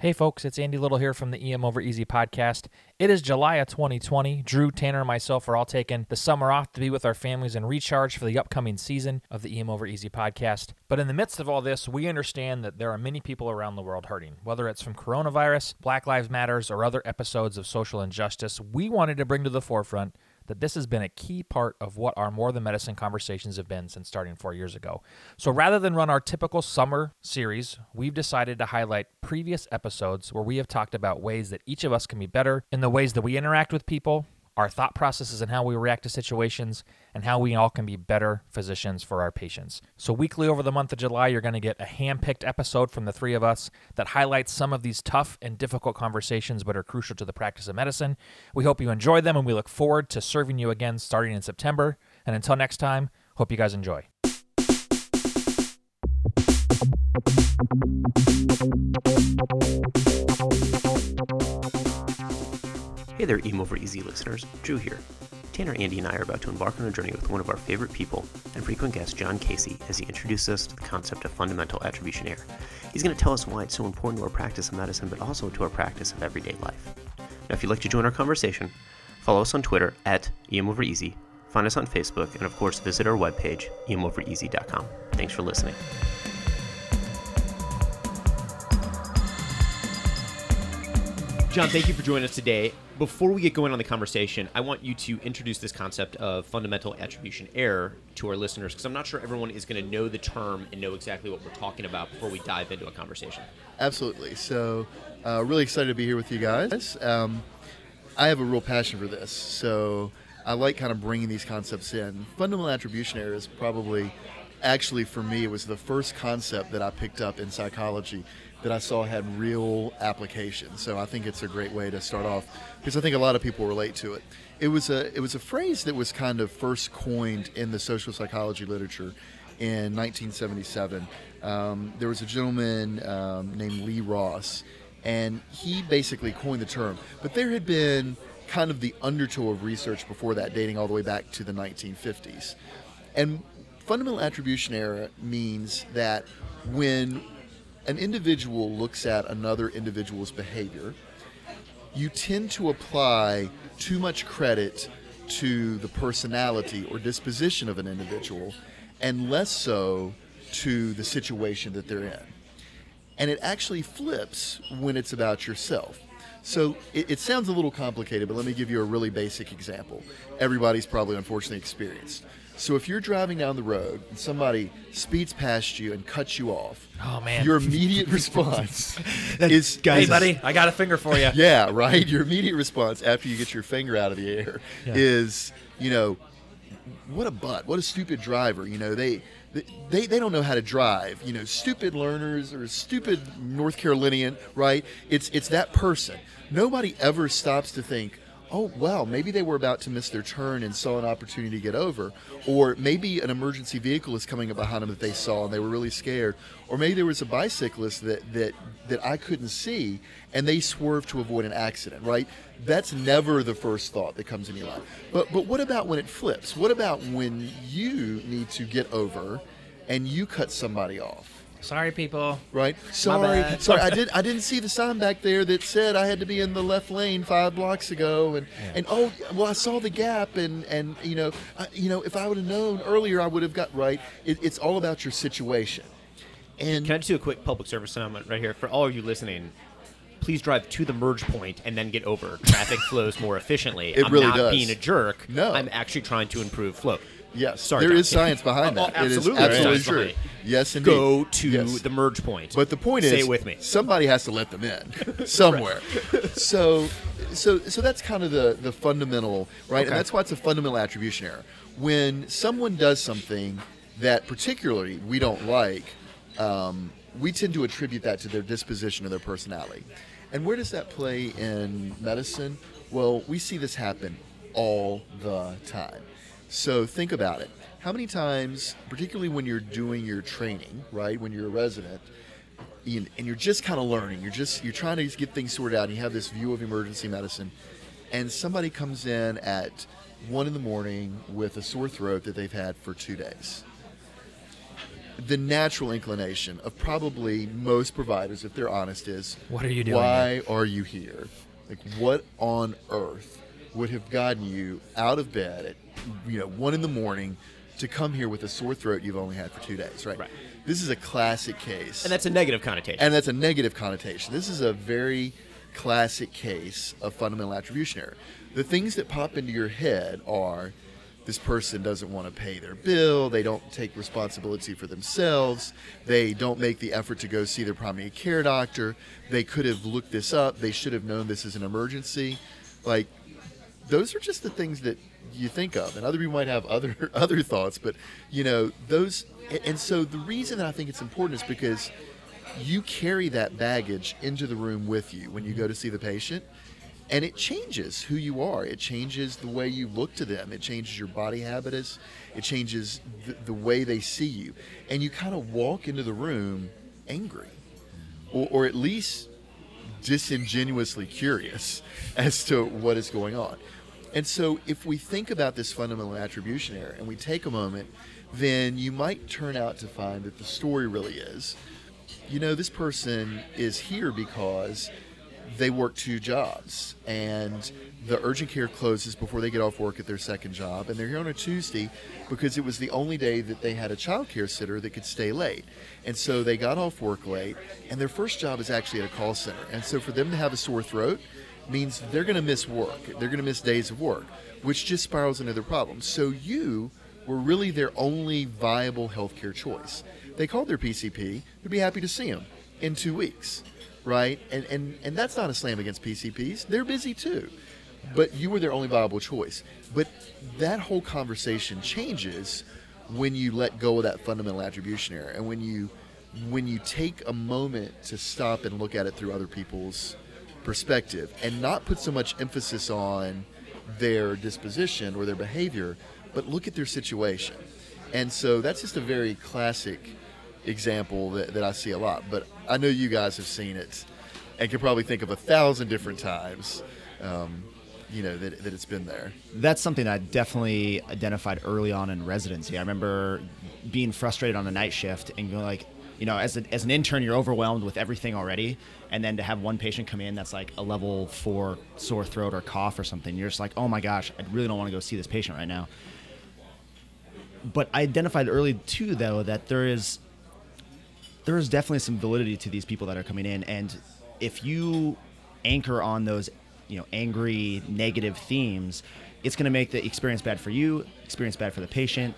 Hey folks, it's Andy Little here from the EM Over Easy podcast. It is July of 2020. Drew, Tanner, and myself are all taking the summer off to be with our families and recharge for the upcoming season of the EM Over Easy podcast. But in the midst of all this, we understand that there are many people around the world hurting. Whether it's from coronavirus, Black Lives Matters, or other episodes of social injustice, we wanted to bring to the forefront that this has been a key part of what our More Than Medicine conversations have been since starting four years ago. So rather than run our typical summer series, we've decided to highlight previous episodes where we have talked about ways that each of us can be better in the ways that we interact with people our thought processes and how we react to situations, and how we all can be better physicians for our patients. So, weekly over the month of July, you're going to get a hand picked episode from the three of us that highlights some of these tough and difficult conversations but are crucial to the practice of medicine. We hope you enjoy them, and we look forward to serving you again starting in September. And until next time, hope you guys enjoy. Hey there, EM Over Easy listeners. Drew here. Tanner, Andy, and I are about to embark on a journey with one of our favorite people and frequent guest, John Casey, as he introduces us to the concept of fundamental attribution error. He's going to tell us why it's so important to our practice of medicine, but also to our practice of everyday life. Now, if you'd like to join our conversation, follow us on Twitter at EMOverEasy, find us on Facebook, and of course, visit our webpage, emovereasy.com. Thanks for listening. John, thank you for joining us today. Before we get going on the conversation, I want you to introduce this concept of fundamental attribution error to our listeners because I'm not sure everyone is going to know the term and know exactly what we're talking about before we dive into a conversation. Absolutely. So, uh, really excited to be here with you guys. Um, I have a real passion for this, so I like kind of bringing these concepts in. Fundamental attribution error is probably, actually, for me, it was the first concept that I picked up in psychology that I saw had real application. So I think it's a great way to start off because I think a lot of people relate to it. It was a it was a phrase that was kind of first coined in the social psychology literature in 1977. Um, there was a gentleman um, named Lee Ross, and he basically coined the term. But there had been kind of the undertow of research before that, dating all the way back to the 1950s. And fundamental attribution error means that when an individual looks at another individual's behavior, you tend to apply too much credit to the personality or disposition of an individual and less so to the situation that they're in. And it actually flips when it's about yourself. So it, it, sounds a little complicated, but let me give you a really basic example. Everybody's probably unfortunately experienced. So if you're driving down the road and somebody speeds past you and cuts you off, oh man, your immediate response is, guys. "Hey, buddy, I got a finger for you." Yeah, right. Your immediate response after you get your finger out of the air yeah. is, you know, what a butt, what a stupid driver. You know, they they, they don't know how to drive. You know, stupid learners or stupid North Carolinian, right? It's it's that person. Nobody ever stops to think, oh well maybe they were about to miss their turn and saw an opportunity to get over. Or maybe an emergency vehicle is coming up behind them that they saw and they were really scared. Or maybe there was a bicyclist that that that I couldn't see and they swerved to avoid an accident right? That's never the first thought that comes in your mind. But but what about when it flips? What about when you need to get over and you cut somebody off Sorry, people. Right. Sorry. Sorry. I did. I didn't see the sign back there that said I had to be in the left lane five blocks ago, and yeah. and oh well, I saw the gap, and and you know, I, you know, if I would have known earlier, I would have got right. It, it's all about your situation. And can I just do a quick public service announcement right here for all of you listening? Please drive to the merge point and then get over. Traffic flows more efficiently. It I'm really not does. being a jerk. No, I'm actually trying to improve flow. Yes, Sorry, there John. is science behind that. Oh, It is absolutely. absolutely Right. true. Yes, indeed. Go to Yes. the merge point. But the point Stay is, with me. Somebody has to let them in somewhere. so, so, so that's kind of the the fundamental, right? Okay. And that's why it's a fundamental attribution error. When someone does something that particularly we don't like, um, we tend to attribute that to their disposition or their personality. And where does that play in medicine? Well, we see this happen all the time. So think about it. How many times, particularly when you're doing your training, right, when you're a resident, and you're just kind of learning, you're just you're trying to get things sorted out, and you have this view of emergency medicine, and somebody comes in at one in the morning with a sore throat that they've had for two days. the natural inclination of probably most providers, if they're honest, is What are you doing Why are you here? Like, what on earth would have gotten you out of bed at you know one in the morning to come here with a sore throat you've only had for two days, right? Right. This is a classic case, And that's a negative connotation. and that's a negative connotation. This is a very classic case of fundamental attribution error. The things that pop into your head are this person doesn't want to pay their bill, they don't take responsibility for themselves, they don't make the effort to go see their primary care doctor, they could have looked this up, they should have known this is an emergency. Like those are just the things that you think of and other people might have other other thoughts but you know those and so the reason that i think it's important is because you carry that baggage into the room with you when you go to see the patient and it changes who you are. It changes the way you look to them. It changes your body habitus. It changes the, the way they see you. And you kind of walk into the room angry or, or at least disingenuously curious as to what is going on. And so, if we think about this fundamental attribution error and we take a moment, then you might turn out to find that the story really is you know, this person is here because they work two jobs and the urgent care closes before they get off work at their second job and they're here on a Tuesday because it was the only day that they had a child care sitter that could stay late. And so they got off work late and their first job is actually at a call center. And so for them to have a sore throat means they're going to miss work. They're going to miss days of work, which just spirals into their problems. So you were really their only viable healthcare choice. They called their PCP. They'd be happy to see them in two weeks, right? And and and that's not a slam against PCPs. They're busy too, but you were their only viable choice. But that whole conversation changes when you let go of that fundamental attribution error, and when you when you take a moment to stop and look at it through other people's perspective, and not put so much emphasis on their disposition or their behavior, but look at their situation. And so that's just a very classic example that, that I see a lot. But I know you guys have seen it and can probably think of a thousand different times, um, you know, that, that it's been there. That's something I definitely identified early on in residency. I remember being frustrated on the night shift and going like, you know, as, a, as an intern, you're overwhelmed with everything already. And then to have one patient come in that's like a level four sore throat or cough or something, you're just like, oh my gosh, I really don't want to go see this patient right now. But I identified early too, though, that there is there is definitely some validity to these people that are coming in, and if you anchor on those, you know, angry, negative themes, it's going to make the experience bad for you, experience bad for the patient,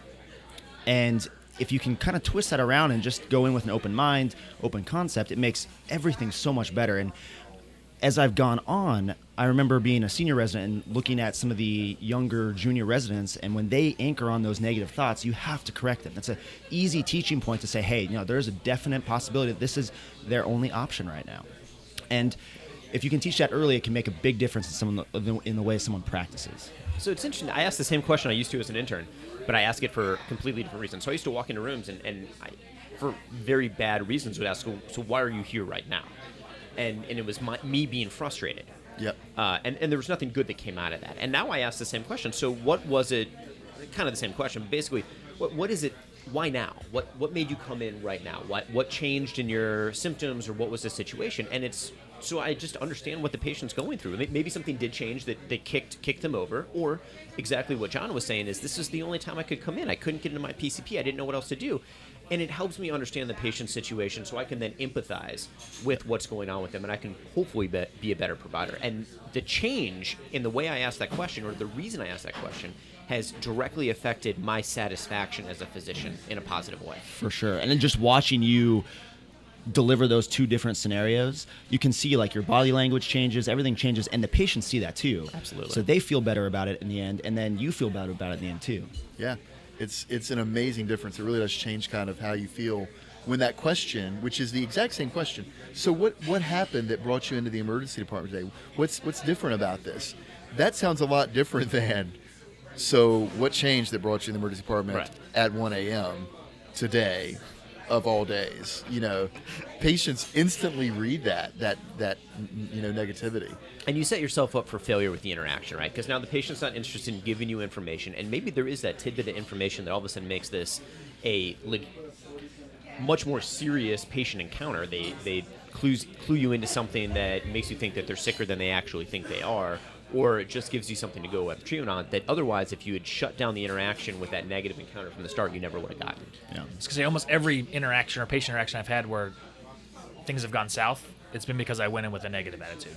and if you can kind of twist that around and just go in with an open mind, open concept, it makes everything so much better. And as I've gone on, I remember being a senior resident and looking at some of the younger junior residents, and when they anchor on those negative thoughts, you have to correct them. That's an easy teaching point to say, hey, you know, there's a definite possibility that this is their only option right now. And if you can teach that early, it can make a big difference in someone in the way someone practices. So it's interesting. I asked the same question I used to as an intern, but I ask it for completely different reasons. So I used to walk into rooms and, and I, for very bad reasons, would ask, so, so why are you here right now? And, and it was my, me being frustrated. Yep. Uh, and, and there was nothing good that came out of that. And now I ask the same question. So what was it? Kind of the same question. Basically, what, what is it? Why now? What what made you come in right now? What what changed in your symptoms, or what was the situation? And it's so I just understand what the patient's going through. Maybe something did change that, they kicked kicked them over, or exactly what John was saying is this is the only time I could come in. I couldn't get into my PCP. I didn't know what else to do, and it helps me understand the patient's situation, so I can then empathize with what's going on with them, and I can hopefully be, be a better provider. And the change in the way I ask that question, or the reason I ask that question, has directly affected my satisfaction as a physician in a positive way. For sure. And then just watching you deliver those two different scenarios, you can see like your body language changes, everything changes, and the patients see that too. Absolutely. So they feel better about it in the end, and then you feel better about it in the end too. Yeah, it's it's an amazing difference. It really does change kind of how you feel when that question, which is the exact same question. So what what happened that brought you into the emergency department today? What's what's different about this? That sounds a lot different than. So what changed that brought you in the emergency department Right. at 1 a.m. today? Of all days, you know, patients instantly read that that that you know negativity. And you set yourself up for failure with the interaction, right? Because now the patient's not interested in giving you information, and maybe there is that tidbit of information that all of a sudden makes this a much more serious patient encounter. They they clues clue you into something that makes you think that they're sicker than they actually think they are, or it just gives you something to go after treatment on. That otherwise, if you had shut down the interaction with that negative encounter from the start, you never would have gotten. Yeah. It's because almost every interaction or patient interaction I've had where things have gone south, it's been because I went in with a negative attitude.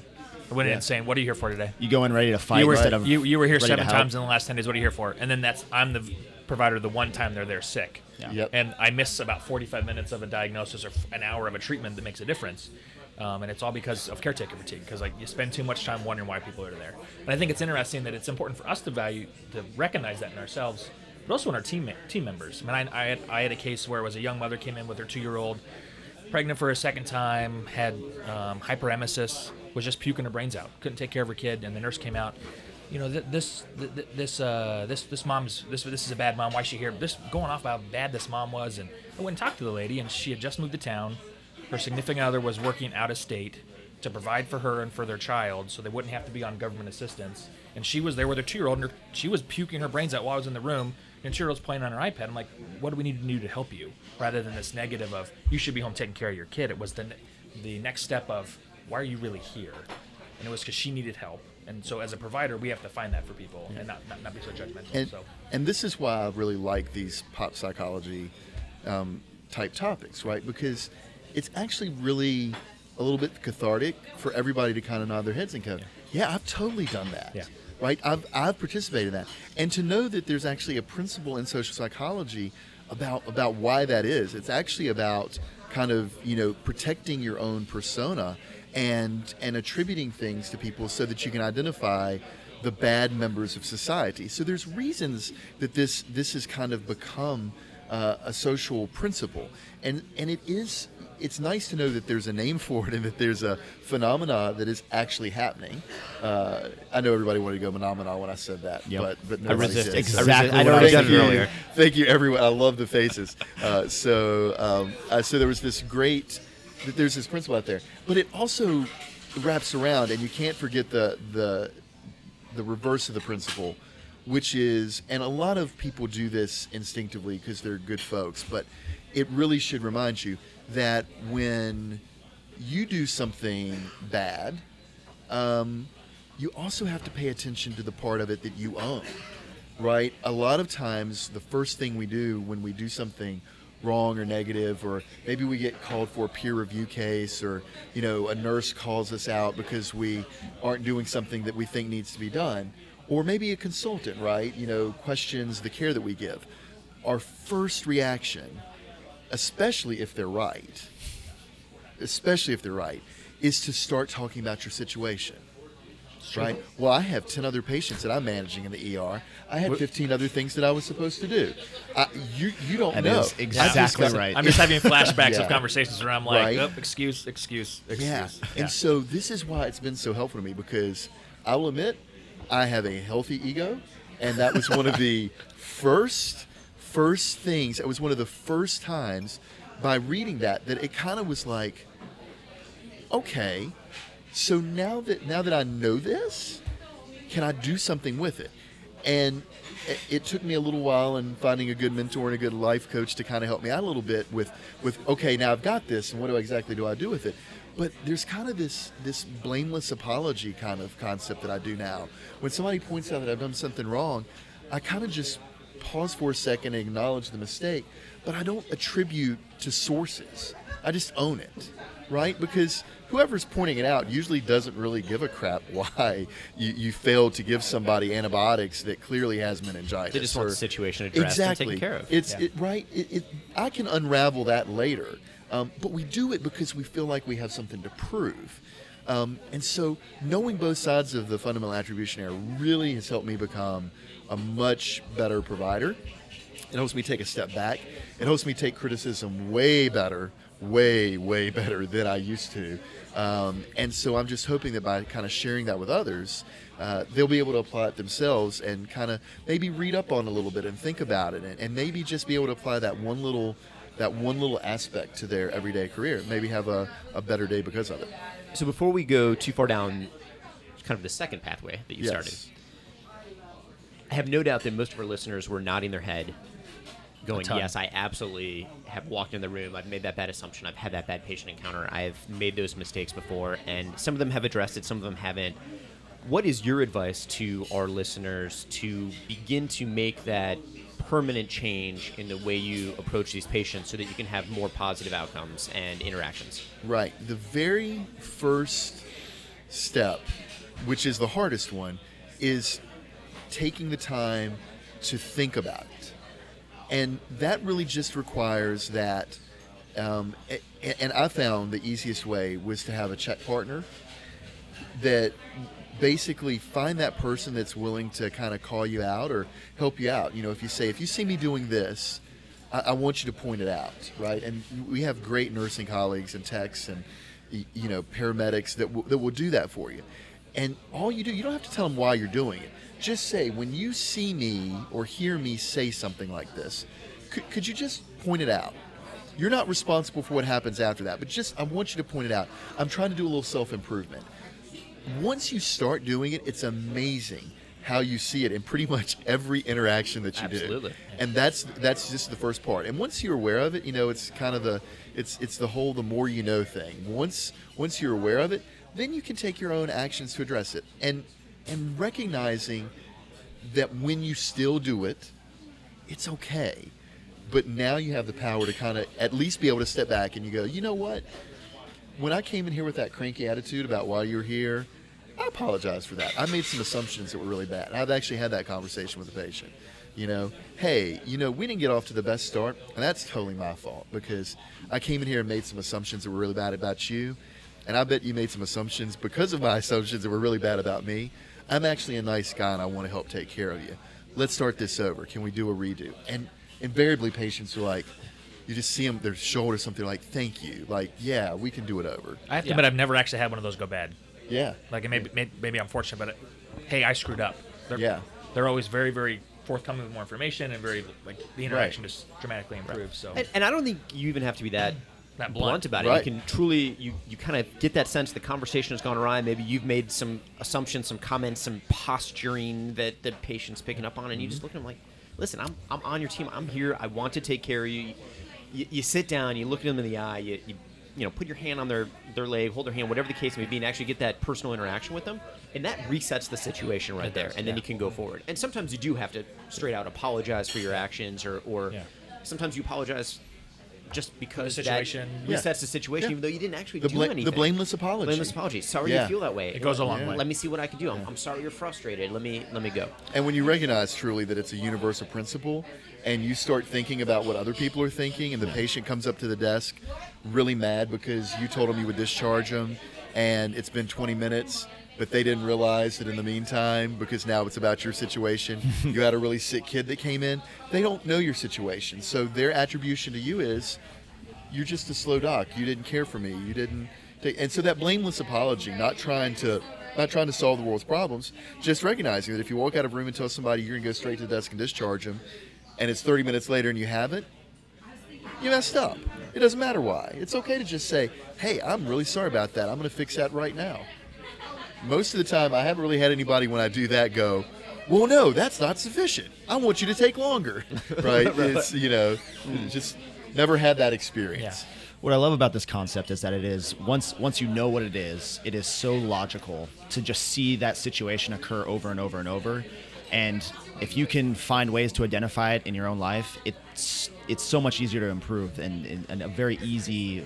I went in Yeah. saying, "What are you here for today?" You go in ready to fight you were instead of you, you were here seven times in the last ten days. What are you here for? And then that's I'm the provider the one time they're there sick. Yeah. Yep. And I miss about 45 minutes of a diagnosis or an hour of a treatment that makes a difference. Um, and it's all because of caretaker fatigue, because like you spend too much time wondering why people are there. And I think it's interesting that it's important for us to value to recognize that in ourselves, but also in our team team members. I mean, I, I, had, I had a case where it was a young mother came in with her two year old, pregnant for a second time, had um, hyperemesis, was just puking her brains out, couldn't take care of her kid, and the nurse came out. You know, th- this, th- th- this, uh, this, this mom's, this, this is a bad mom. Why is she here? This going off about how bad this mom was, and I went and talked to the lady, and she had just moved to town. Her significant other was working out of state to provide for her and for their child, so they wouldn't have to be on government assistance. And she was there with her two-year-old, and her, she was puking her brains out while I was in the room. And two-year-old's playing on her iPad. I'm like, what do we need to do to help you? Rather than this negative of you should be home taking care of your kid. It was the the next step of why are you really here? And it was because she needed help. And so as a provider, we have to find that for people and not, not, not be so judgmental. And, so and this is why I really like these pop psychology um, type topics, right? Because it's actually really a little bit cathartic for everybody to kind of nod their heads and go, yeah, I've totally done that. Yeah. Right? I've, I've participated in that. And to know that there's actually a principle in social psychology about, about why that is, it's actually about kind of, you know, protecting your own persona and, and attributing things to people so that you can identify the bad members of society. So there's reasons that this this has kind of become uh, a social principle, and and it is. It's nice to know that there's a name for it and that there's a phenomena that is actually happening. Uh, I know everybody wanted to go phenomena when I said that, Yep. but but I resist it. I Exactly resist- I what know I I was said Thank you, earlier. thank you, everyone. I love the faces. Uh, so, um, uh, so there was this great. that There's this principle out there, but it also wraps around, and you can't forget the the the reverse of the principle, which is, and a lot of people do this instinctively because they're good folks, but it really should remind you that when you do something bad, um, you also have to pay attention to the part of it that you own, right? A lot of times, the first thing we do when we do something wrong or negative, or maybe we get called for a peer review case, or you know, a nurse calls us out because we aren't doing something that we think needs to be done, or maybe a consultant, right? You know, questions the care that we give. Our first reaction, especially if they're right, especially if they're right, is to start talking about your situation. Right. Well, I have ten other patients that I'm managing in the ER. I had 15 other things that I was supposed to do. I, you you don't That know. is I just exactly got- right. I'm just having flashbacks Yeah. of conversations where I'm like, Right. oh, excuse, excuse, excuse. Yeah. And so this is why it's been so helpful to me because I will admit I have a healthy ego, and that was one of the first first things. It was one of the first times by reading that that it kind of was like, okay, so now that now that I know this, can I do something with it? And it, took me a little while and finding a good mentor and a good life coach to kind of help me out a little bit with with okay, now I've got this, and what do exactly do I do with it? But there's kind of this this blameless apology kind of concept that I do now. When somebody points out that I've done something wrong, I kind of just pause for a second and acknowledge the mistake, but I don't attribute to sources. I just own it, right? Because whoever's pointing it out usually doesn't really give a crap why you, you failed to give somebody antibiotics that clearly has meningitis. They just want the situation addressed and exactly. taken care of. It's Yeah. it, right. It, it, I can unravel that later, um, but we do it because we feel like we have something to prove. Um, and so, knowing both sides of the fundamental attribution error really has helped me become a much better provider. It helps me take a step back. It helps me take criticism way better, way, way better than I used to. Um, and so I'm just hoping that by kind of sharing that with others, uh, they'll be able to apply it themselves and kind of maybe read up on a little bit and think about it and, and maybe just be able to apply that one little that one little aspect to their everyday career. Maybe have a, a better day because of it. So before we go too far down, kind of the second pathway that you Yes. started, I have no doubt that most of our listeners were nodding their head going, yes, I absolutely have walked in the room. I've made that bad assumption. I've had that bad patient encounter. I've made those mistakes before, and some of them have addressed it, some of them haven't. What is your advice to our listeners to begin to make that permanent change in the way you approach these patients so that you can have more positive outcomes and interactions? Right. The very first step, which is the hardest one, is taking the time to think about it. And that really just requires that. Um, and I found the easiest way was to have a check partner that basically find that person that's willing to kind of call you out or help you out. You know, if you say, if you see me doing this, I, I want you to point it out, right? And we have great nursing colleagues and techs and you know paramedics that will, that will do that for you. And all you do, you don't have to tell them why you're doing it. Just say, when you see me or hear me say something like this, could, could you just point it out? You're not responsible for what happens after that, but just I want you to point it out. I'm trying to do a little self improvement once you start doing it, it's amazing how you see it in pretty much every interaction that you Absolutely. do. And that's that's just the first part. And once you're aware of it, you know, it's kind of the it's it's the whole the more you know thing. Once once you're aware of it, then you can take your own actions to address it. And and recognizing that when you still do it, it's okay. But now you have the power to kind of at least be able to step back and you go, you know what? When I came in here with that cranky attitude about why you're here, I apologize for that. I made some assumptions that were really bad. I've actually had that conversation with the patient. You know, hey, you know, we didn't get off to the best start, and that's totally my fault because I came in here and made some assumptions that were really bad about you, and I bet you made some assumptions because of my assumptions that were really bad about me. I'm actually a nice guy and I want to help take care of you. Let's start this over. Can we do a redo? And invariably, patients are like, you just see them, their shoulder, something like, thank you. Like, yeah, we can do it over. I have to Yeah. admit, I've never actually had one of those go bad. Yeah. Like, it maybe, maybe, maybe I'm fortunate, but it, hey, I screwed up. They're, Yeah. They're always very, very forthcoming with more information and very, like, the interaction just dramatically improves. So, And, and I don't think you even have to be that That blunt. blunt. about it. Right. You can truly you you kind of get that sense the conversation has gone awry. Maybe you've made some assumptions, some comments, some posturing that the patient's picking up on, and you mm-hmm. just look at them like, "Listen, I'm I'm on your team. I'm here. I want to take care of you." You, you sit down, you look at them in the eye, you, you you know put your hand on their their leg, hold their hand, whatever the case may be, and actually get that personal interaction with them, and that resets the situation right It there, does, and then yeah. you can go forward. And sometimes you do have to straight out apologize for your actions, or or Yeah. sometimes you apologize just because The situation. that Yeah. resets the situation, Yeah. even though you didn't actually The, do bla- anything. the blameless apology. Blameless apology. Sorry Yeah. you feel that way. It goes a long Yeah. way. Let me see what I can do. I'm, I'm sorry you're frustrated. Let me let me go. And when you recognize truly that it's a universal principle and you start thinking about what other people are thinking and the patient comes up to the desk really mad because you told them you would discharge them and it's been 20 minutes but they didn't realize that in the meantime because now it's about your situation you had a really sick kid that came in they don't know your situation so their attribution to you is you're just a slow doc. You didn't care for me. You didn't take, and so that blameless apology, not trying to not trying to solve the world's problems, just recognizing that if you walk out of a room and tell somebody you're gonna go straight to the desk and discharge them, and it's 30 minutes later and you haven't, you messed up. It doesn't matter why. It's okay to just say, "Hey, I'm really sorry about that. I'm gonna fix that right now." Most of the time, I haven't really had anybody when I do that go. Well, no, that's not sufficient. I want you to take longer, right? It's you know, just never had that experience. What I love about this concept is that it is once once you know what it is, it is so logical to just see that situation occur over and over and over. And if you can find ways to identify it in your own life, it's it's so much easier to improve and, and, and a very easy.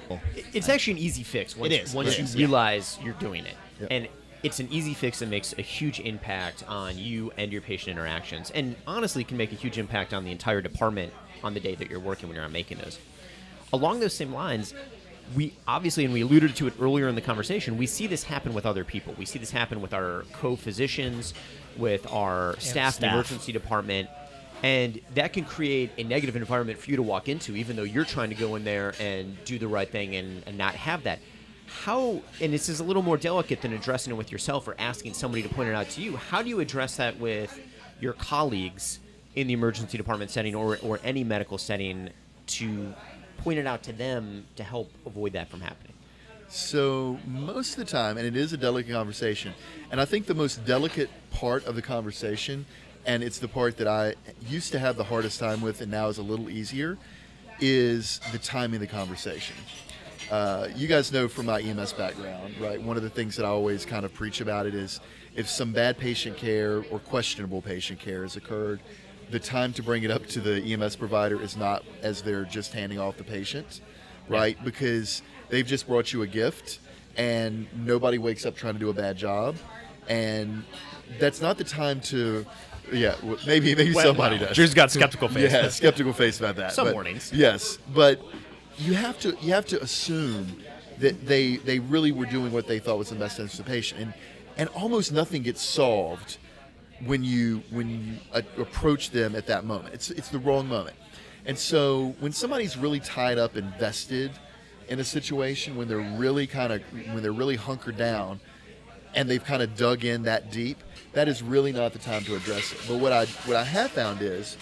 It's actually an easy fix once, It is, once it you is, yeah. realize you're doing it. Yep. And it's an easy fix that makes a huge impact on you and your patient interactions. And honestly can make a huge impact on the entire department on the day that you're working when you're not making those. Along those same lines, we obviously, and we alluded to it earlier in the conversation, we see this happen with other people. We see this happen with our co-physicians, with our staff, in the emergency department, and that can create a negative environment for you to walk into, even though you're trying to go in there and do the right thing and, and not have that. How, and this is a little more delicate than addressing it with yourself or asking somebody to point it out to you. How do you address that with your colleagues in the emergency department setting or, or any medical setting to point it out to them to help avoid that from happening? So most of the time, and it is a delicate conversation, and I think the most delicate part of the conversation, and it's the part that I used to have the hardest time with, and now is a little easier, is the timing of the conversation. Uh, you guys know from my EMS background, right? One of the things that I always kind of preach about it is if some bad patient care or questionable patient care has occurred, the time to bring it up to the EMS provider is not as they're just handing off the patient, right? Because they've just brought you a gift and nobody wakes up trying to do a bad job. And that's not the time to, yeah, maybe maybe Well, somebody well, does. Drew's got skeptical face. Yeah, skeptical face about that. Some but- warnings. Yes, but you have to you have to assume that they they really were doing what they thought was in the best interest of the patient, and and almost nothing gets solved when you when you a- approach them at that moment. It's it's the wrong moment, and so when somebody's really tied up and vested in a situation, when they're really kind of when they're really hunkered down, and they've kind of dug in that deep, that is really not the time to address it. But what I what I have found is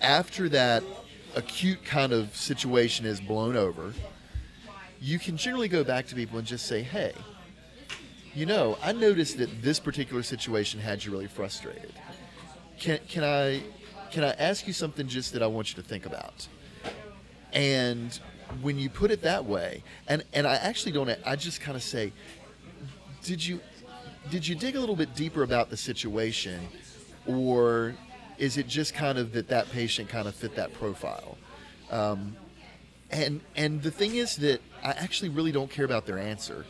after that acute kind of situation is blown over, you can generally go back to people and just say, "Hey, you know, I noticed that this particular situation had you really frustrated. Can can I can I ask you something just that I want you to think about?" And when you put it that way, and and I actually don't, I just kind of say, did you did you dig a little bit deeper about the situation or is it just kind of that that patient kind of fit that profile? Um, and and the thing is that i actually really don't care about their answer.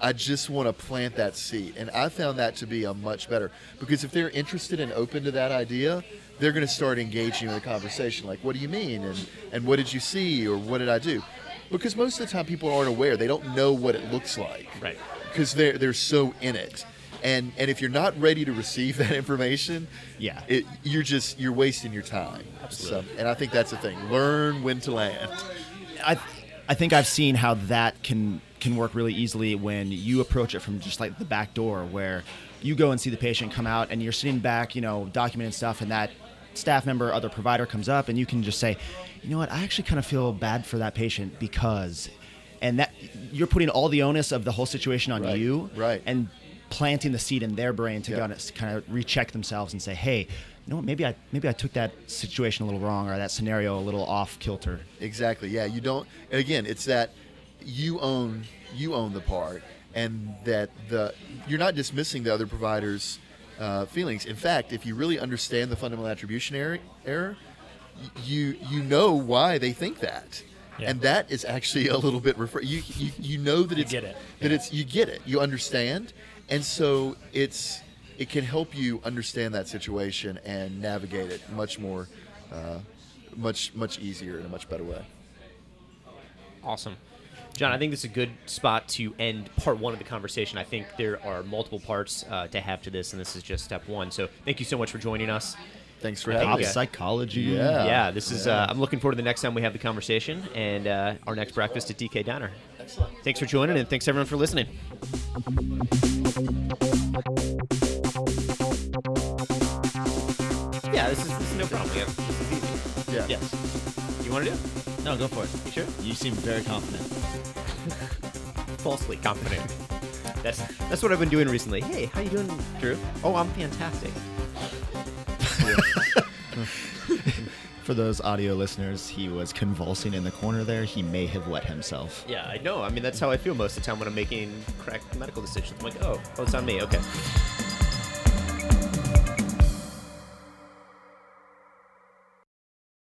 I just want to plant that seed and i found that to be a much better because if they're interested and open to that idea they're going to start engaging in the conversation like what do you mean? And and what did you see? Or what did i do? Because most of the time people aren't aware. They don't know what it looks like. Right. because they're they're so in it. And and if you're not ready to receive that information Yeah. it, you're just you're wasting your time. Absolutely. So- and i think that's the thing. Learn when to land. I, I think I've seen how that can can work really easily when you approach it from just like the back door, where you go and see the patient come out, and you're sitting back, you know, documenting stuff, and that staff member, other provider comes up, and you can just say, you know what, I actually kind of feel bad for that patient because, and that you're putting all the onus of the whole situation on Right, you, right. and planting the seed in their brain to Yeah. kind of recheck themselves and say, hey. You know what? Maybe I maybe I took that situation a little wrong or that scenario a little off kilter. exactly yeah you don't and again it's that you own you own the part and that the you're not dismissing the other provider's uh, feelings in fact if you really understand the fundamental attribution error, error you you know why they think that Yeah. and that is actually a little bit refer- you, you you know that it's it. that it's you get it you understand and so it's it can help you understand that situation and navigate it much more uh, much much easier in a much better way Awesome. John, I think this is a good spot to end part one of the conversation. I think there are multiple parts uh, to have to this, and this is just step one. So thank you so much for joining us. thanks for having me got- psychology. Yeah. yeah, this is. yeah. Uh, I'm looking forward to the next time we have the conversation and uh, our next breakfast at DK Diner. Excellent. Thanks for joining, and thanks everyone for listening. Yeah, this is, this is no problem. We have, this is easy. yeah Yes. You want to do it? No, go for it. You sure? You seem very confident. Falsely confident. That's that's what I've been doing recently. Hey, how you doing, Drew? Oh, I'm fantastic. For those audio listeners, he was convulsing in the corner there. He may have wet himself. Yeah, I know. I mean, that's how I feel most of the time when I'm making correct medical decisions. I'm like, oh, oh, it's on me. Okay.